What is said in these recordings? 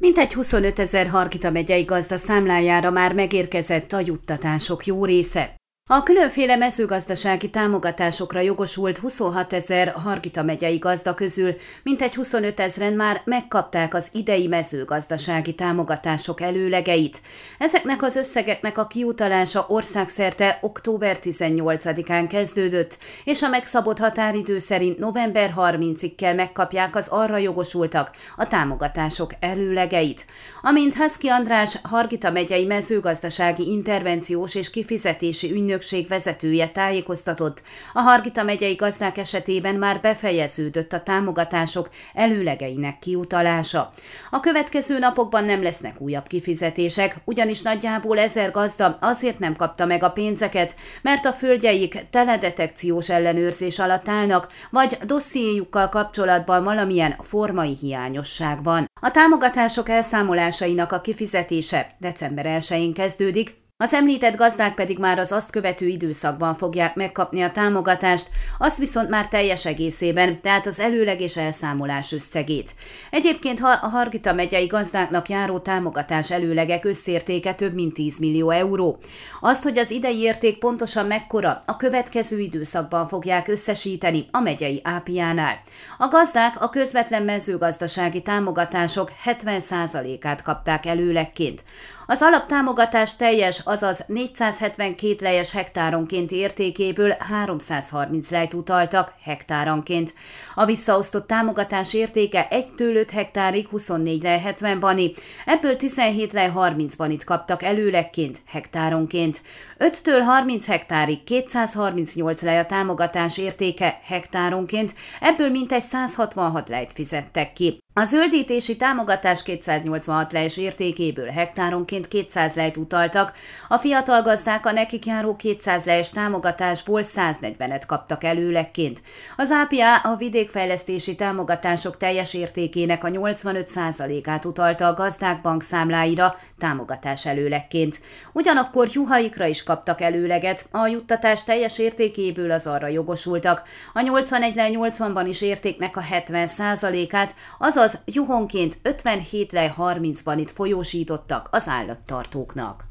Mintegy 25 ezer Harkita megyei gazda számlájára már megérkezett a juttatások jó része. A különféle mezőgazdasági támogatásokra jogosult 26 ezer Hargita megyei gazda közül mintegy 25 ezeren már megkapták az idei mezőgazdasági támogatások előlegeit. Ezeknek az összegeknek a kiutalása országszerte október 18-án kezdődött, és a megszabott határidő szerint november 30-ig kell megkapják az arra jogosultak a támogatások előlegeit. Amint Haszki András Hargita megyei mezőgazdasági intervenciós és kifizetési ügynök ügynökség vezetője tájékoztatott, a Hargita megyei gazdák esetében már befejeződött a támogatások előlegeinek kiutalása. A következő napokban nem lesznek újabb kifizetések, ugyanis nagyjából ezer gazda azért nem kapta meg a pénzeket, mert a földjeik teledetekciós ellenőrzés alatt állnak, vagy dossziéjukkal kapcsolatban valamilyen formai hiányosság van. A támogatások elszámolásainak a kifizetése december 1-én kezdődik, az említett gazdák pedig már az azt követő időszakban fogják megkapni a támogatást, azt viszont már teljes egészében, tehát az előleg és elszámolás összegét. Egyébként ha a Hargita megyei gazdáknak járó támogatás előlegek összértéke több mint 10 millió euró. Azt, hogy az idei érték pontosan mekkora, a következő időszakban fogják összesíteni a megyei ápiánál. A gazdák a közvetlen mezőgazdasági támogatások 70%-át kapták előlegként. Az alaptámogatás teljes, azaz 472 lejes hektáronként értékéből 330 lejt utaltak hektáronként. A visszaosztott támogatás értéke 1-től 5 hektárig 24 lej 70 bani, ebből 17 lej 30 banit kaptak előlegként hektáronként. 5-től 30 hektárig 238 lej a támogatás értéke hektáronként, ebből mintegy 166 lejt fizettek ki. A zöldítési támogatás 286 lejs értékéből hektáronként 200 lejt utaltak, a fiatal gazdák a nekik járó 200 lejs támogatásból 140-et kaptak előlegként. Az APA a vidékfejlesztési támogatások teljes értékének a 85%-át utalta a gazdák bankszámláira támogatás előlegként. Ugyanakkor juhaikra is kaptak előleget, a juttatás teljes értékéből az arra jogosultak. A 81 80-ban is értéknek a 70%-át, azaz azaz juhonként 57 lej 30-ban itt folyósítottak az állattartóknak.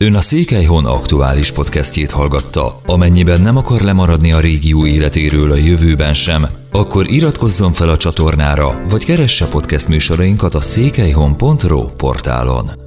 Ön a Székelyhon aktuális podcastjét hallgatta. Amennyiben nem akar lemaradni a régió életéről a jövőben sem, akkor iratkozzon fel a csatornára, vagy keresse podcast műsorainkat a székelyhon.pro portálon.